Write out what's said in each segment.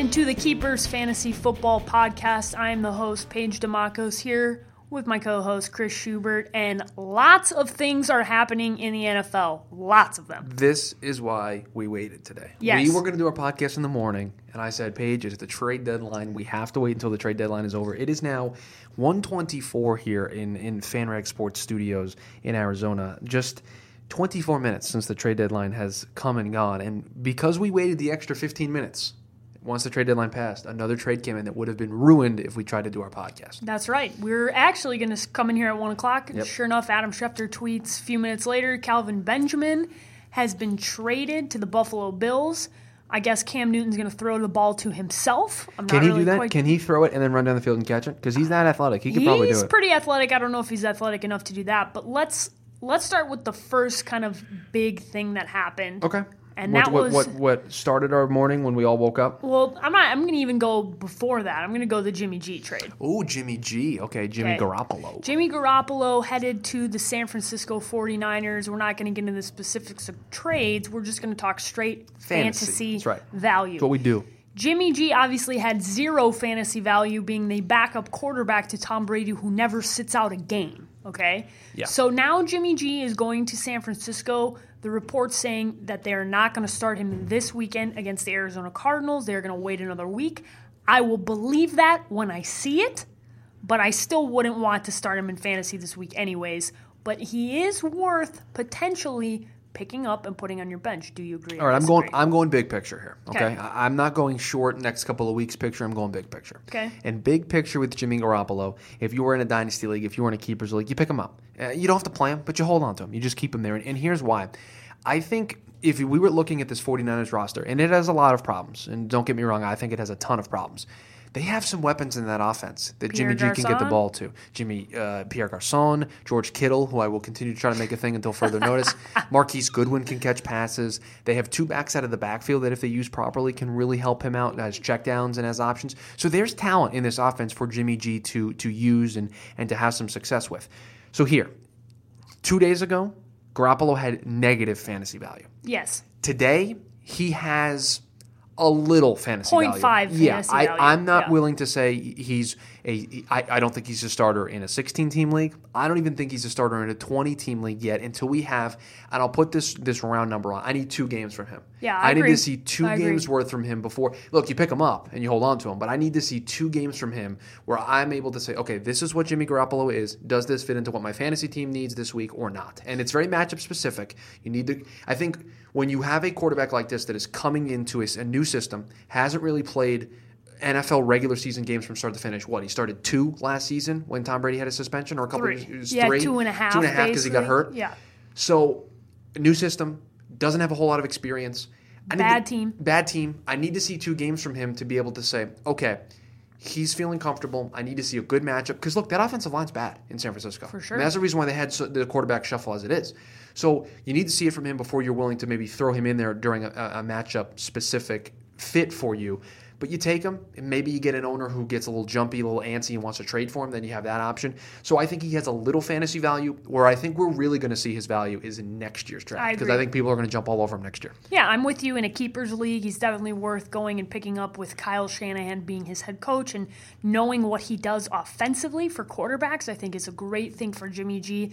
into the Keepers Fantasy Football Podcast. I am the host, Paige Dimakos, here with my co host, Chris Schubert, and lots of things are happening in the NFL. Lots of them. This is why we waited today. Yes. We were going to do our podcast in the morning, and I said, Paige, it's the trade deadline. We have to wait until the trade deadline is over. It is now 124 here in, in FanRag Sports Studios in Arizona. Just 24 minutes since the trade deadline has come and gone. And because we waited the extra 15 minutes, once the trade deadline passed, another trade came in that would have been ruined if we tried to do our podcast. That's right. We're actually going to come in here at 1 o'clock. Yep. Sure enough, Adam Schefter tweets a few minutes later Kelvin Benjamin has been traded to the Buffalo Bills. I guess Cam Newton's going to throw the ball to himself. I'm Can not he really do that? Quite Can he throw it and then run down the field and catch it? Because he's that athletic. He could probably do it. he's pretty athletic. I don't know if he's athletic enough to do that, but let's let's start with the first kind of big thing that happened. Okay. And what, that what, was what what started our morning when we all woke up? well, I'm not. I'm going to even go before that. I'm going to go the Jimmy G trade. Oh, Jimmy G. Okay, Jimmy Okay. Garoppolo. Jimmy Garoppolo headed to the San Francisco 49ers. We're not going to get into the specifics of trades. We're just going to talk straight Fantasy. fantasy, That's right. value. That's what we do. Jimmy G obviously had zero fantasy value, being the backup quarterback to Tom Brady, who never sits out a game. Okay? Yeah. So now Jimmy G is going to San Francisco. The report saying that they're not going to start him this weekend against the Arizona Cardinals. They're going to wait another week. I will believe that when I see it, but I still wouldn't want to start him in fantasy this week, anyways. But he is worth potentially picking up and putting on your bench. Do you agree? All right, I'm going. I'm going big picture here. Okay, Okay. I- I'm not going short next couple of weeks picture. I'm going big picture. Okay. And big picture with Jimmy Garoppolo. If you were in a dynasty league, if you were in a keepers league, you pick him up. Uh, you don't have to play him, but you hold on to him. You just keep him there. And, and here's why. I think if we were looking at this 49ers roster, and it has a lot of problems, and don't get me wrong, I think it has a ton of problems. They have some weapons in that offense that Pierre Jimmy G can get the ball to. Jimmy uh, Pierre Garcon, George Kittle, who I will continue to try to make a thing until further notice. Marquise Goodwin can catch passes. They have two backs out of the backfield that, if they use properly, can really help him out as checkdowns and as options. So there's talent in this offense for Jimmy G to to use and and to have some success with. So here, two days ago, Garoppolo had negative fantasy value. Yes. Today, he has a little fantasy 0.5 value. Yeah, fantasy I, value. I'm not Yeah. willing to say he's a. I, I don't think he's a starter in a 16 team league. I don't even think he's a starter in a 20 team league yet. Until we have, and I'll put this this round number on. I need two games from him. Yeah, I need agree. to see two I agree. games worth from him before. Look, you pick him up and you hold on to him, but I need to see two games from him where I'm able to say, okay, this is what Jimmy Garoppolo is. Does this fit into what my fantasy team needs this week or not? And it's very matchup specific. You need to. I think when you have a quarterback like this that is coming into a, a new system, hasn't really played. NFL regular season games from start to finish. What he started two last season when Tom Brady had a suspension, or a couple. Three. Of, Yeah, three, two and a half, two and a half because he got hurt. Yeah. So, new system doesn't have a whole lot of experience. I Bad to- team. Bad team. I need to see two games from him to be able to say, okay, he's feeling comfortable. I need to see a good matchup because look, that offensive line's bad in San Francisco. For sure. And that's the reason why they had so, the quarterback shuffle as it is. So you need to see it from him before you're willing to maybe throw him in there during a, a matchup specific fit for you. But you take him, and maybe you get an owner who gets a little jumpy, a little antsy, and wants to trade for him. Then you have that option. So I think he has a little fantasy value. Where I think we're really going to see his value is in next year's draft because agree. I think people are going to jump all over him next year. Yeah, I'm with you in a keepers league. He's definitely worth going and picking up with Kyle Shanahan being his head coach and knowing what he does offensively for quarterbacks. I think is a great thing for Jimmy G.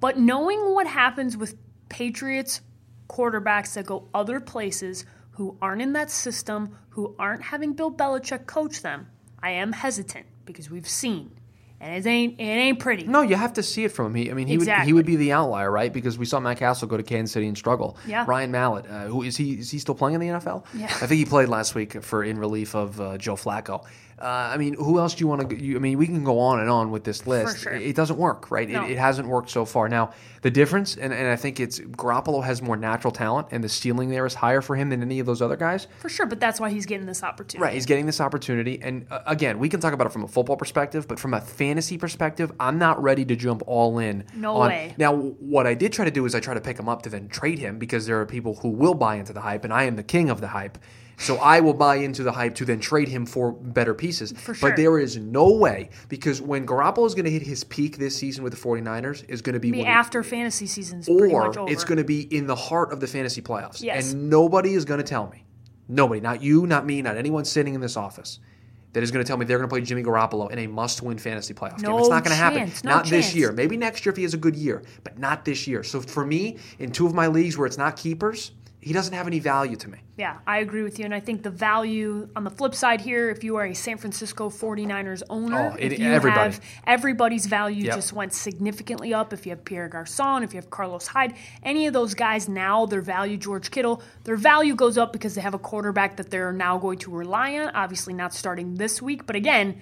But knowing what happens with Patriots quarterbacks that go other places who aren't in that system, who aren't having Bill Belichick coach them, I am hesitant because we've seen, and it ain't it ain't pretty. No, you have to see it from him. He, I mean, he would he would be the outlier, right? Because we saw Matt Cassel go to Kansas City and struggle. Yeah. Ryan Mallett, uh, who is he? Is he still playing in the NFL? Yeah. I think he played last week for in relief of uh, Joe Flacco. Uh, I mean, who else do you want to? I mean, we can go on and on with this list. sure. It, doesn't work, right? No. It, it hasn't worked so far. Now, the difference, and, and I think it's Garoppolo has more natural talent, and the ceiling there is higher for him than any of those other guys. For sure, but that's why he's getting this opportunity. Right, he's getting this opportunity, and uh, again, we can talk about it from a football perspective, but from a fantasy perspective, I'm not ready to jump all in. No on- way. Now, what I did try to do is I try to pick him up to then trade him because there are people who will buy into the hype, and I am the king of the hype. So I will buy into the hype to then trade him for better pieces. For sure. But there is no way because when Garoppolo is going to hit his peak this season with the 49ers is going to be, Be after fantasy season's pretty much or over. it's going to be in the heart of the fantasy playoffs. Yes. And nobody is going to tell me. nobody, not you, not me, not anyone sitting in this office, that is going to tell me they're going to play Jimmy Garoppolo in a must-win fantasy playoff game. No It's not going to happen. no not this year. Maybe next year if he has a good year, but not this year. So for me, in two of my leagues where it's not keepers, he doesn't have any value to me. Yeah, I agree with you. And I think the value on the flip side here, if you are a San Francisco 49ers owner, Oh, it- if you everybody. have everybody's value Yep. just went significantly up. If you have Pierre Garcon, if you have Carlos Hyde, any of those guys now, their value, George Kittle, their value goes up because they have a quarterback that they're now going to rely on. Obviously, not starting this week. But again,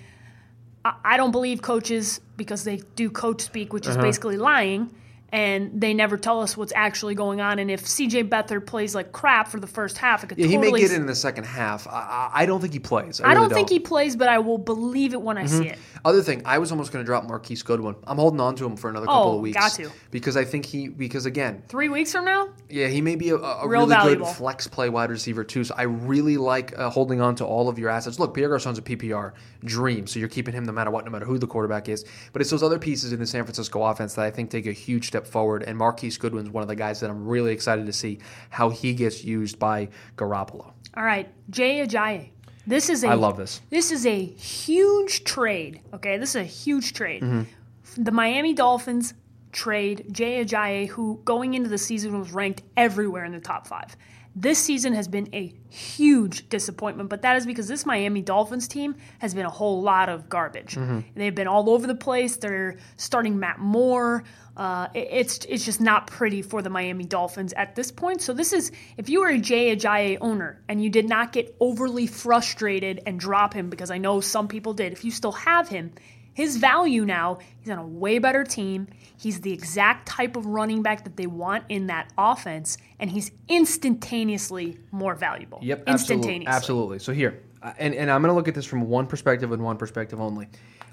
I, I don't believe coaches because they do coach speak, which is Uh-huh. basically lying. And they never tell us what's actually going on. And if CJ Beathard plays like crap for the first half, it could Yeah, he may get it in the second half. I, I don't think he plays. I, I really don't think he plays, but I will believe it when I see it. Other thing, I was almost going to drop Marquise Goodwin. I'm holding on to him for another couple Oh, of weeks. got to. Because I think he, because again, Three weeks from now, yeah, he may be a, a Real really valuable. good flex play wide receiver too. So I really like uh, holding on to all of your assets. Look, Pierre Garcon's a PPR dream, so you're keeping him no matter what, no matter who the quarterback is. But it's those other pieces in the San Francisco offense that I think take a huge step forward. And Marquise Goodwin's one of the guys that I'm really excited to see how he gets used by Garoppolo. all right, Jay Ajayi. This is a I love this. This is a huge trade. Okay, this is a huge trade. Mm-hmm. The Miami Dolphins trade Jay Ajayi, who going into the season was ranked everywhere in the top five. This season has been a huge disappointment, but that is because this Miami Dolphins team has been a whole lot of garbage. Mm-hmm. They've been all over the place. They're starting Matt Moore. Uh, it- it's it's just not pretty for the Miami Dolphins at this point. So this is if you were a Jay Ajayi owner and you did not get overly frustrated and drop him because I know some people did. If you still have him, his value now he's on a way better team. He's the exact type of running back that they want in that offense, and he's instantaneously more valuable. Yep, absolutely. instantaneously. Absolutely. So here, uh, and, and I'm going to look at this from one perspective and one perspective only.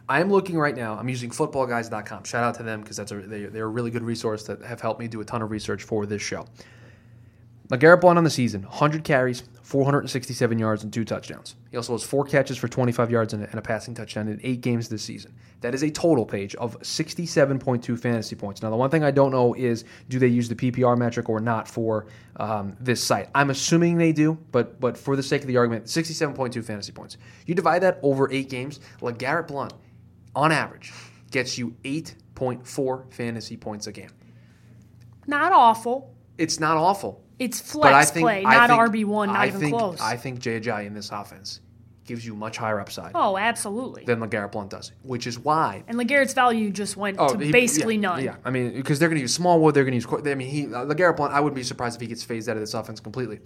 I am looking right now. I'm using footballguys.com. Shout out to them because that's a they, they're a really good resource that have helped me do a ton of research for this show. LeGarrette Blount on the season, 100 carries, 467 yards, and two touchdowns. He also has four catches for 25 yards and a, passing touchdown in eight games this season. That is a total page of 67.2 fantasy points. Now, the one thing I don't know is do they use the PPR metric or not for um, this site? I'm assuming they do, but but for the sake of the argument, 67.2 fantasy points. You divide that over eight games, LeGarrette Blount, on average, gets you 8.4 fantasy points a game. Not awful. It's not awful. It's I flex think play, not RB one, not I even think, close. I think JJ in this offense gives you much higher upside oh, absolutely. than LeGarrette Blount does, which is why. and Legarrett's value just went to Oh, he- basically yeah, none. Yeah, I mean, because they're going to use Smallwood, they're going to use. I mean, he uh, LeGarrette Blount. I wouldn't be surprised if he gets phased out of this offense completely.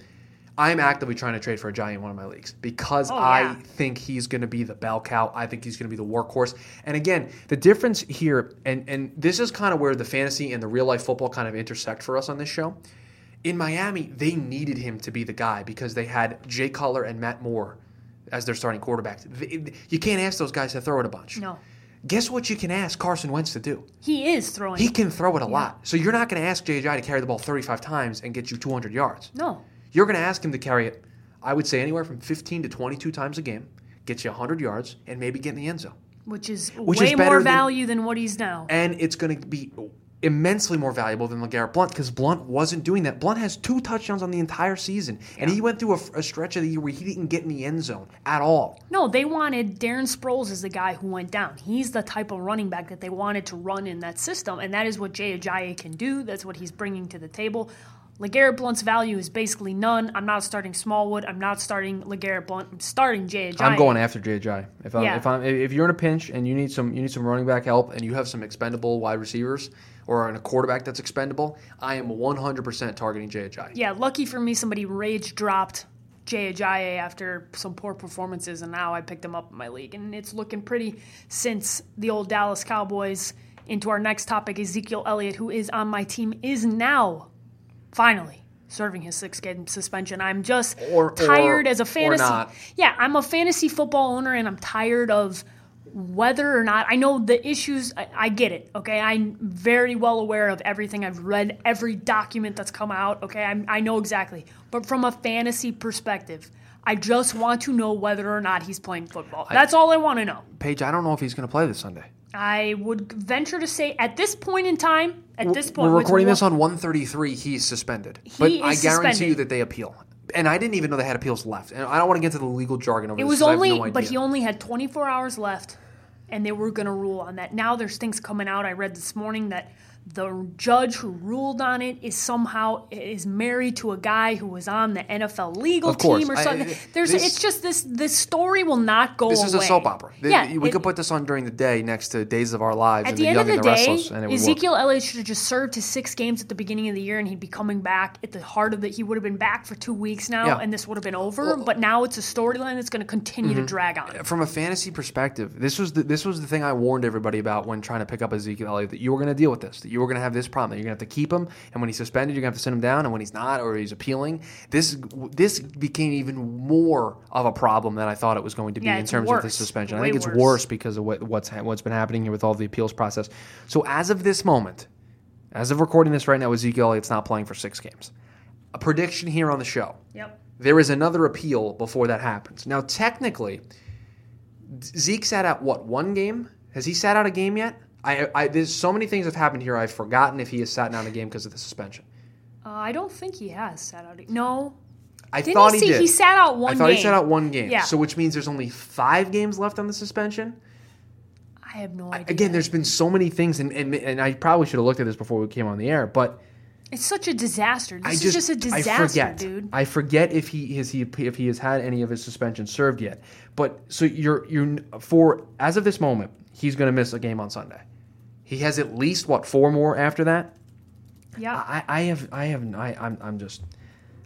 I am actively trying to trade for a giant in one of my leagues because Oh, I yeah. think he's going to be the bell cow. I think he's going to be the workhorse. And again, the difference here, and and this is kind of where the fantasy and the real life football kind of intersect for us on this show. In Miami, they needed him to be the guy because they had Jay Cutler and Matt Moore as their starting quarterbacks. You can't ask those guys to throw it a bunch. No. Guess what you can ask Carson Wentz to do? He is throwing. He can throw it a lot. So you're not going to ask JJ to carry the ball 35 times and get you 200 yards. no. You're going to ask him to carry it, I would say, anywhere from 15 to 22 times a game, get you 100 yards, and maybe get in the end zone. Which is Which way is more than- value than what he's now. And it's going to be immensely more valuable than LeGarrette Blount because Blount wasn't doing that. Blount has two touchdowns on the entire season, and he went through a, a stretch of the year where he didn't get in the end zone at all. No, they wanted Darren Sproles as the guy who went down. He's the type of running back that they wanted to run in that system, and that is what Jay Ajayi can do. That's what he's bringing to the table. LeGarrette Blount's value is basically none. I'm not starting Smallwood. I'm not starting LeGarrette Blount. I'm starting Jay. I'm going after JJ. If I'm, Yeah. if I'm if you're in a pinch and you need some you need some running back help and you have some expendable wide receivers or a quarterback that's expendable, I am 100% targeting JJ. Yeah, lucky for me, somebody rage dropped Jay Ajayi after some poor performances, and now I picked him up in my league, and it's looking pretty since the old Dallas Cowboys. Into our next topic, Ezekiel Elliott, who is on my team, is now finally serving his six game suspension. I'm just Or- or- tired as a or fantasy. Yeah, I'm a fantasy football owner, and I'm tired of whether or not I know the issues. I, I get it. Okay, I'm very well aware of everything. I've read every document that's come out. Okay, I'm, I know exactly. But from a fantasy perspective, I just want to know whether or not he's playing football. That's all I want to know. Paige, I don't know if he's going to play this Sunday. I would venture to say at this point in time, at this point, We're recording this on 133. He's suspended, he but I guarantee you that they appeal. And I didn't even know they had appeals left. And I don't want to get into the legal jargon over It this. was 'cause I have only, no but he only had 24 hours left, and they were going to rule on that. Now there's things coming out. I read this morning that the judge who ruled on it is somehow is married to a guy who was on the NFL legal team or something. I- There's, this- it's just this. This story will not go away. This away. is a soap opera. Yeah, we it- could put this on during the day next to Days of Our Lives At and the the, end Young of the the day, Restless, and it would work. Ezekiel Elliott should have just served his six games at the beginning of the year, and he'd be coming back at the heart of it. He would have been back for two weeks now, Yeah. and this would have been over. but now it's a storyline that's going to continue to mm-hmm. drag on. From a fantasy perspective, this was the, this was the thing I warned everybody about when trying to pick up Ezekiel Elliott that you were going to deal with this, that you were going to have this problem, you're going to have to keep him, and when he's suspended, you're going to have to send him down, and when he's not or he's appealing, this this became even more of a problem than I thought it was going to be Yeah, in terms of the worse. suspension. I think it's worse. worse because of what, what's what's been happening here with all the appeals process. So as of this moment, as of recording this right now, Ezekiel Elliott's not playing for six games. A prediction here on the show. Yep. There is another appeal before that happens. Now, technically, Zeke sat out what one game? Has he sat out a game yet? I, I there's so many things have happened here. I've forgotten if he has sat down a game because of the suspension. Uh, I don't think he has sat out. No, I Didn't thought he he, did. he sat out one I thought game. he sat out one game. Yeah. So which means there's only five games left on the suspension. I have no idea. Again, there's been so many things, and, and, and I probably should have looked at this before we came on the air, but it's such a disaster. This I is just, just a disaster, I forget. dude. I forget if he has he if he has had any of his suspension served yet. But so you're you're for as of this moment, he's going to miss a game on Sunday. He has at least what four more after that. yeah. I, I have I have I I'm I'm just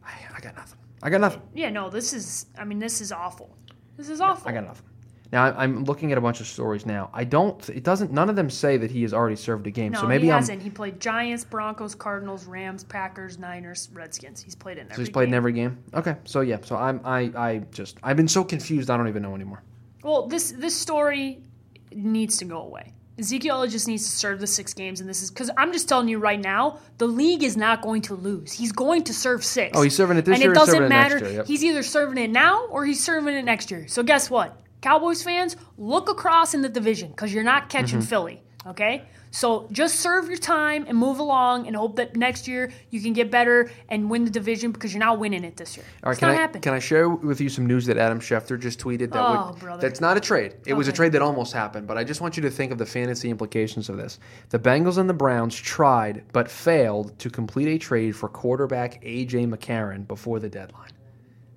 I, I got nothing. I got nothing. yeah. No, this is. I mean, this is awful. This is awful. I got nothing. Now I- I'm looking at a bunch of stories now. I don't. It doesn't. None of them say that he has already served a game. No, so maybe he I'm. hasn't. He played Giants, Broncos, Cardinals, Rams, Packers, Niners, Redskins. He's played in every So he's played in game. every game. Okay. So yeah. So I'm I I just I've been so confused. I don't even know anymore. Well, this this story needs to go away. Ezekiel just needs to serve the six games, and this is because I'm just telling you right now, the league is not going to lose. He's going to serve six. Oh, he's serving it this and year, And it doesn't serving it matter. year, yep. He's either serving it now or he's serving it next year. So guess what, Cowboys fans, look across in the division because you're not catching Mm-hmm. Philly. Okay, so just serve your time and move along, and hope that next year you can get better and win the division because you're not winning it this year. All right, it's can not I happening. can I share with you some news that Adam Schefter just tweeted? That Oh, would, brother. that's not a trade. It was a trade that almost happened, but I just want you to think of the fantasy implications of this. The Bengals and the Browns tried but failed to complete a trade for quarterback AJ McCarron before the deadline.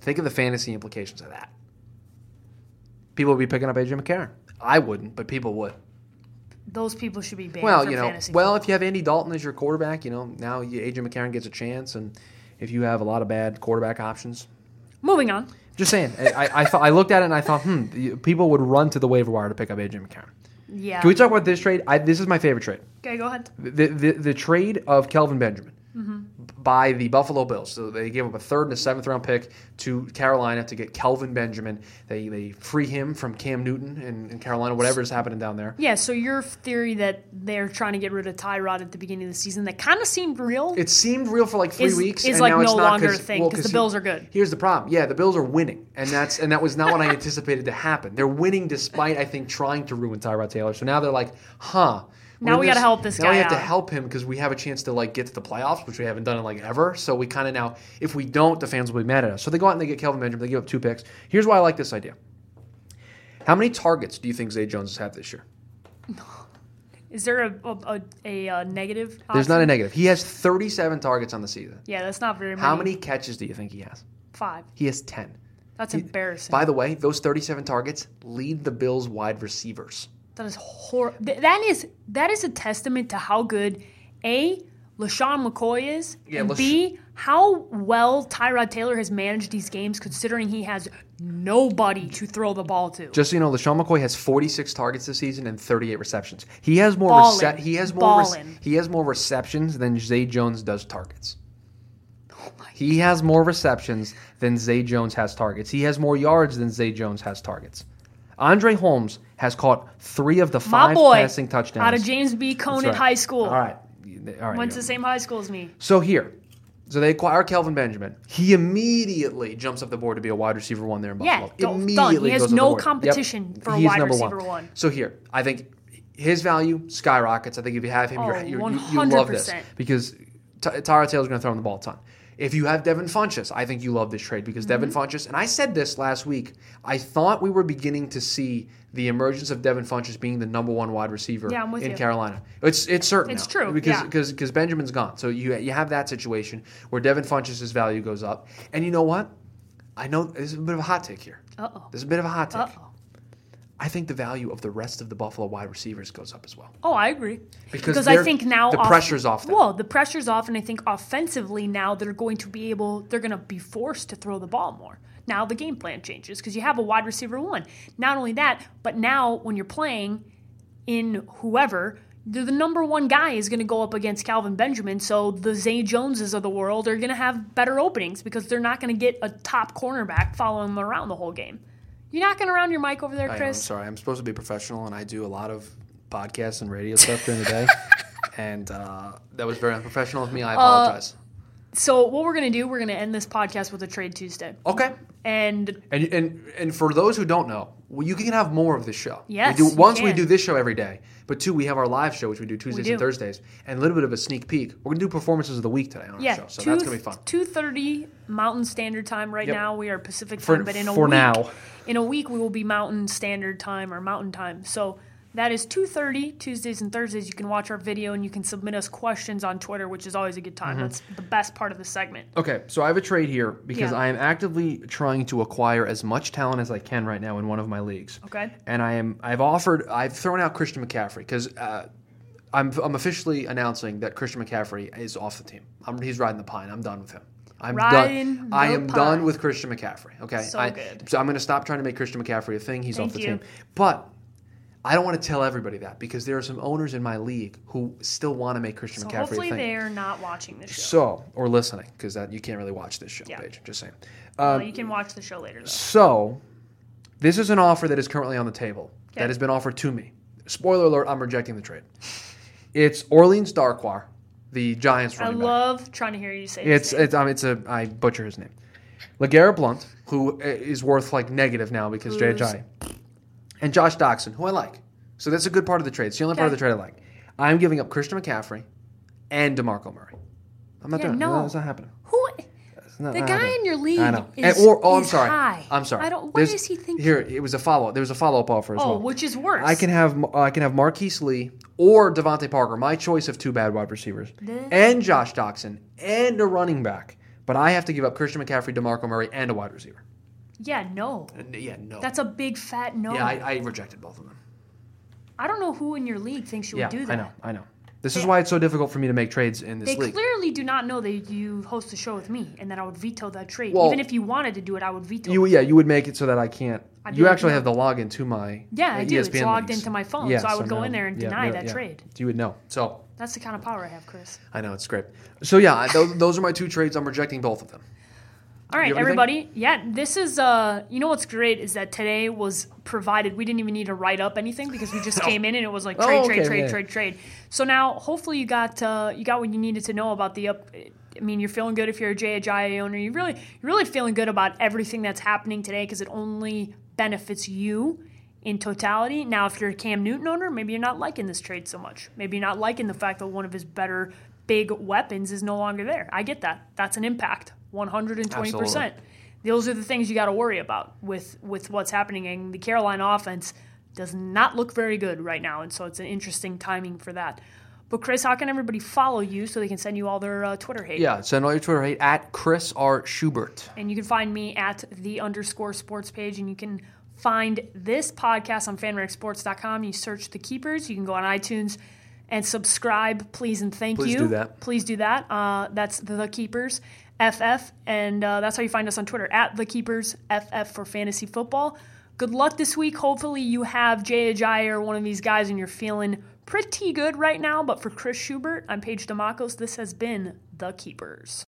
Think of the fantasy implications of that. People would be picking up AJ McCarron. I wouldn't, but people would. Those people should be banned. Well, you know, fantasy well, if you have Andy Dalton as your quarterback, you know, now you, AJ McCarron gets a chance, and if you have a lot of bad quarterback options, Moving on. just saying. I, I, thought, I looked at it and I thought, hmm, people would run to the waiver wire to pick up AJ McCarron. Yeah. Can we talk about this trade? I, this is my favorite trade. okay, go ahead. The, the, the trade of Kelvin Benjamin Mm-hmm. by the Buffalo Bills. So they gave up a third and a seventh round pick to Carolina to get Kelvin Benjamin. They, they free him from Cam Newton in, in Carolina, whatever is happening down there. Yeah, so your theory that they're trying to get rid of Tyrod at the beginning of the season that kind of seemed real. It seemed real for like three Is- weeks. is and like now it's no longer a thing well, 'cause the he- Bills are good. Here's the problem. Yeah, the Bills are winning, and that's and that was not what I anticipated to happen. They're winning despite I think trying to ruin Tyrod Taylor. So now they're like, huh. Now we in gotta help this guy. now we have to help him because we have a chance to like get to the playoffs, which we haven't done in like ever. So we kind of now, if we don't, the fans will be mad at us. So they go out and they get Kelvin Benjamin. They give up two picks. Here's why I like this idea. How many targets do you think Zay Jones has had this year? Is there a a, a, a, uh negative? There's not a negative. He has 37 targets on the season. Yeah, that's not very many. How many catches do you think he has? Five. He has 10. That's embarrassing. By the way, those 37 targets lead the Bills wide receivers. That is hor. That is that is a testament to how good a LeSean McCoy is, Yeah, and Lash- b how well Tyrod Taylor has managed these games, considering he has nobody to throw the ball to. Just so you know, LeSean McCoy has 46 targets this season and 38 receptions. He has more Ballin'. rece- he has more rec- he has more receptions than Zay Jones does targets. Oh He has more receptions than Zay Jones has targets. He has more yards than Zay Jones has targets. Andre Holmes has caught three of the five boy, passing touchdowns. out of James B. Conant right. High School, All right. All right. went to the same high school as me. So here, so they acquire Kelvin Benjamin. He immediately jumps up the board to be a wide receiver one there in Yeah, Buffalo. done- done. immediately He has goes up the no board. Yep. competition for a wide receiver one. So here, I think his value skyrockets. I think if you have him, you're, Oh, you, you love this 100%. because Ty- Tyrod Taylor's going to throw him the ball a ton. If you have Devin Funchess, I think you love this trade because Devin Mm-hmm. Funchess, and I said this last week, I thought we were beginning to see the emergence of Devin Funchess being the number one wide receiver Yeah, in you. Carolina. It's it's certain. It's now, true, because yeah. because because Benjamin's gone, so you you have that situation where Devin Funchess' value goes up, and you know what? I know this is a bit of a hot take here. Uh oh. This is a bit of a hot take. Uh oh. I think the value of the rest of the Buffalo wide receivers goes up as well. Oh, I agree. Because I think now the off- pressure's off them. Well, the pressure's off, and I think offensively now they're going to be able, they're going to be forced to throw the ball more. Now the game plan changes because you have a wide receiver one. Not only that, but now when you're playing in whoever, the, the number one guy is going to go up against Kelvin Benjamin. So the Zay Joneses of the world are going to have better openings because they're not going to get a top cornerback following them around the whole game. You knocking around your mic over there, I am, I'm sorry. I'm supposed to be professional, and I do a lot of podcasts and radio stuff during the day. and uh, that was very unprofessional of me. Uh, I apologize. So what we're going to do, we're going to end this podcast with a trade Tuesday. okay. And And, and and for those who don't know, well, you can have more of this show. Yes, We do, once we do this show every day, but two, we have our live show, which we do Tuesdays and do. Thursdays, and a little bit of a sneak peek. We're gonna do performances of the week today on our show, so two, that's gonna be fun. Two thirty Mountain Standard Time right Yep. now. We are Pacific For- time, but in a for week, now. in a week we will be Mountain Standard Time or Mountain Time. So that is two thirty Tuesdays and Thursdays. You can watch our video and you can submit us questions on Twitter, which is always a good Mm-hmm. time. That's the best part of the segment. Okay, so I have a trade here because Yeah. I am actively trying to acquire as much talent as I can right now in one of my leagues. Okay. and I am I've offered I've thrown out Christian McCaffrey because uh, I'm I'm officially announcing that Christian McCaffrey is off the team. I'm, he's riding the pine. I'm done with him. I'm Riding done. I am pine. done with Christian McCaffrey. Okay, So I, good. So I'm going to stop trying to make Christian McCaffrey a thing. He's Thank off the you. team. But I don't want to tell everybody that because there are some owners in my league who still want to make Christian So McCaffrey hopefully they're not watching this show. So or listening because that you can't really watch this show Yeah. page. Just saying. well, you can watch the show later though. So, this is an offer that is currently on the table Okay. that has been offered to me. Spoiler alert: I'm rejecting the trade. It's Orleans Darkwa, the Giants I running back. love trying to hear you say It's it's um, it's a I butcher his name. Legarrette Blount, who uh, worth like negative now because Who's- JJ, and Josh Doctson, who I like. So that's a good part of the trade. It's the only part of the trade I like. I'm giving up Christian McCaffrey and Demarco Murray. I'm not Yeah, doing it. no. That's not happening. Who? Not The not guy happening. in your league I know. is, And- or, oh, I'm is sorry. high. I'm sorry. I don't. What There's- does he think? Here, it was a follow. Up. There was a follow up offer as well. oh, well. which is worse? I can have uh, I can have Marquise Lee or DeVante Parker, my choice of two bad wide receivers, The- and Josh Doctson and a running back. But I have to give up Christian McCaffrey, Demarco Murray, and a wide receiver. Yeah, no. And, yeah, no. That's a big fat no. yeah, I, I rejected both of them. I don't know who in your league thinks you Yeah, would do that. I know, I know. This is why it's so difficult for me to make trades in this They league. clearly do not know that you host a show with me and that I would veto that trade. Well- Even if you wanted to do it, I would veto You it. yeah, you would make it so that I can't. I you actually have the login to my Yeah, I uh, do. It's ESPN logged leagues. into my phone, Yeah, so I would go now- in there and yeah, deny that trade. You would know. So That's the kind of power I have, Chris. I know it's great. So yeah, I- those are my two trades. I'm rejecting both of them. All right, everybody. Yeah, this is uh you know what's great is that today was provided. We didn't even need to write up anything because we just came in and it was like Oh, trade, okay, trade, trade, yeah. trade, trade. So now hopefully you got uh you got what you needed to know about the up I mean, you're feeling good if you're a Ajayi owner. You really you're really feeling good about everything that's happening today because it only benefits you in totality. Now, if you're a Cam Newton owner, maybe you're not liking this trade so much. Maybe you're not liking the fact that one of his better big weapons is no longer there. I get that. That's an impact. 120%. Absolutely. Those are the things you got to worry about with with what's happening and the Carolina offense does not look very good right now and so it's an interesting timing for that. But Chris, how can everybody follow you so they can send you all their uh, Twitter hate? Yeah, send all your Twitter hate at Chris R Schubert. And you can find me at the underscore sports page, and you can find this podcast on fanragsports.com. You search the keepers. You can go on iTunes and subscribe, please and thank Please you. do that. Please do that. Uh, that's the keepers FF, and uh, that's how you find us on Twitter at the keepers FF for fantasy football. Good luck this week. Hopefully, you have Jay Ajayi or one of these guys, and you're feeling pretty good right now. But for Chris Schubert, I'm Paige Dimakos. This has been the Keepers.